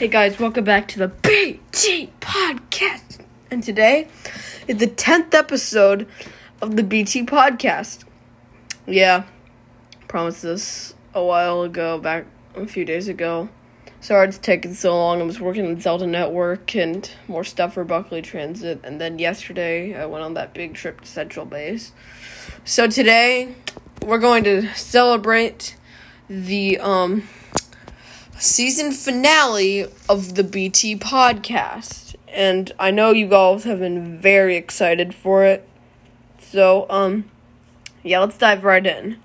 Hey guys, welcome back to the BT Podcast. And today is the 10th episode of the BT Podcast. Yeah, promised this a while ago, back a few days ago. Sorry it's taking so long. I was working on Zelda Network and more stuff for Buckley Transit. And then yesterday, I went on that big trip to Central Base. So today, we're going to celebrate the, um, season finale of the BT podcast. And I know you guys have been very excited for it. So, um, yeah, let's dive right in.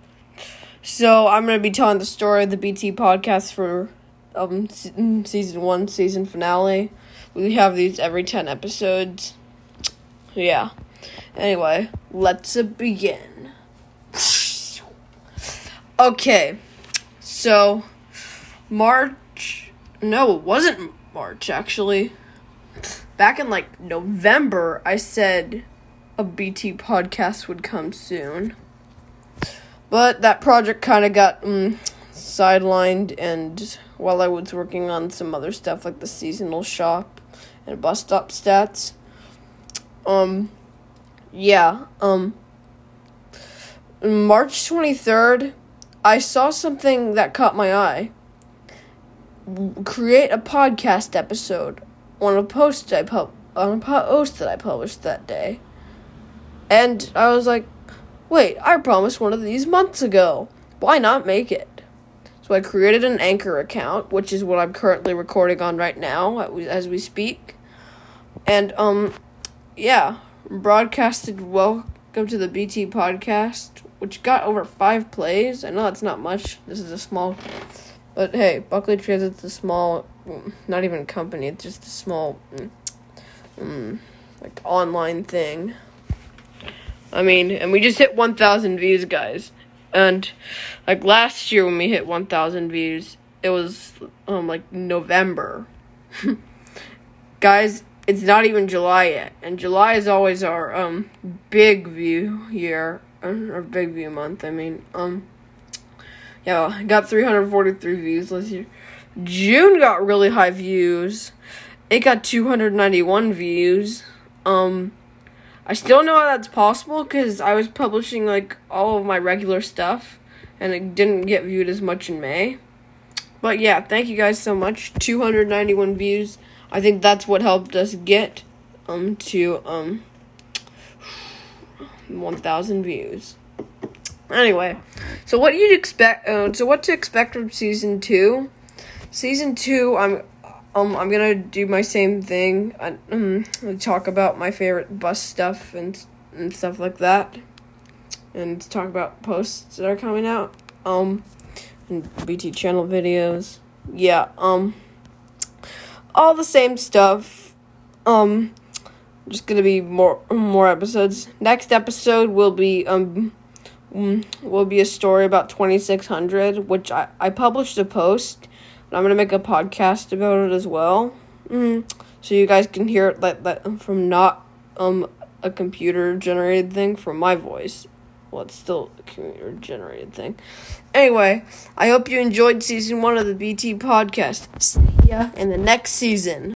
So, I'm going to be telling the story of the BT podcast for um season 1 season finale. We have these every 10 episodes. Yeah. Anyway, let's begin. Okay. So, March. No, it wasn't March, actually. Back in like November, I said a BT podcast would come soon. But that project kind of got um, sidelined, and while I was working on some other stuff like the seasonal shop and bus stop stats, um, yeah, um, March 23rd, I saw something that caught my eye create a podcast episode on a post I pub on a post that I published that day. And I was like, wait, I promised one of these months ago. Why not make it? So I created an Anchor account, which is what I'm currently recording on right now as we speak. And um yeah, broadcasted welcome to the BT podcast, which got over 5 plays. I know that's not much. This is a small but hey, Buckley Transit's a small, not even a company, it's just a small, um, like, online thing. I mean, and we just hit 1,000 views, guys. And, like, last year when we hit 1,000 views, it was, um, like, November. guys, it's not even July yet. And July is always our, um, big view year, or big view month, I mean, um, yeah, got 343 views last year. June got really high views. It got 291 views. Um, I still know how that's possible because I was publishing like all of my regular stuff, and it didn't get viewed as much in May. But yeah, thank you guys so much. 291 views. I think that's what helped us get um to um 1000 views. Anyway, so what you'd expect? Uh, so what to expect from season two? Season two, I'm um I'm gonna do my same thing. I, um, talk about my favorite bus stuff and and stuff like that, and talk about posts that are coming out. Um, and BT channel videos. Yeah. Um, all the same stuff. Um, just gonna be more more episodes. Next episode will be um will be a story about 2600, which I, I published a post, and I'm going to make a podcast about it as well. Mm, so you guys can hear it like that from not um a computer generated thing from my voice. Well, it's still a computer generated thing. Anyway, I hope you enjoyed season one of the BT podcast. See ya in the next season.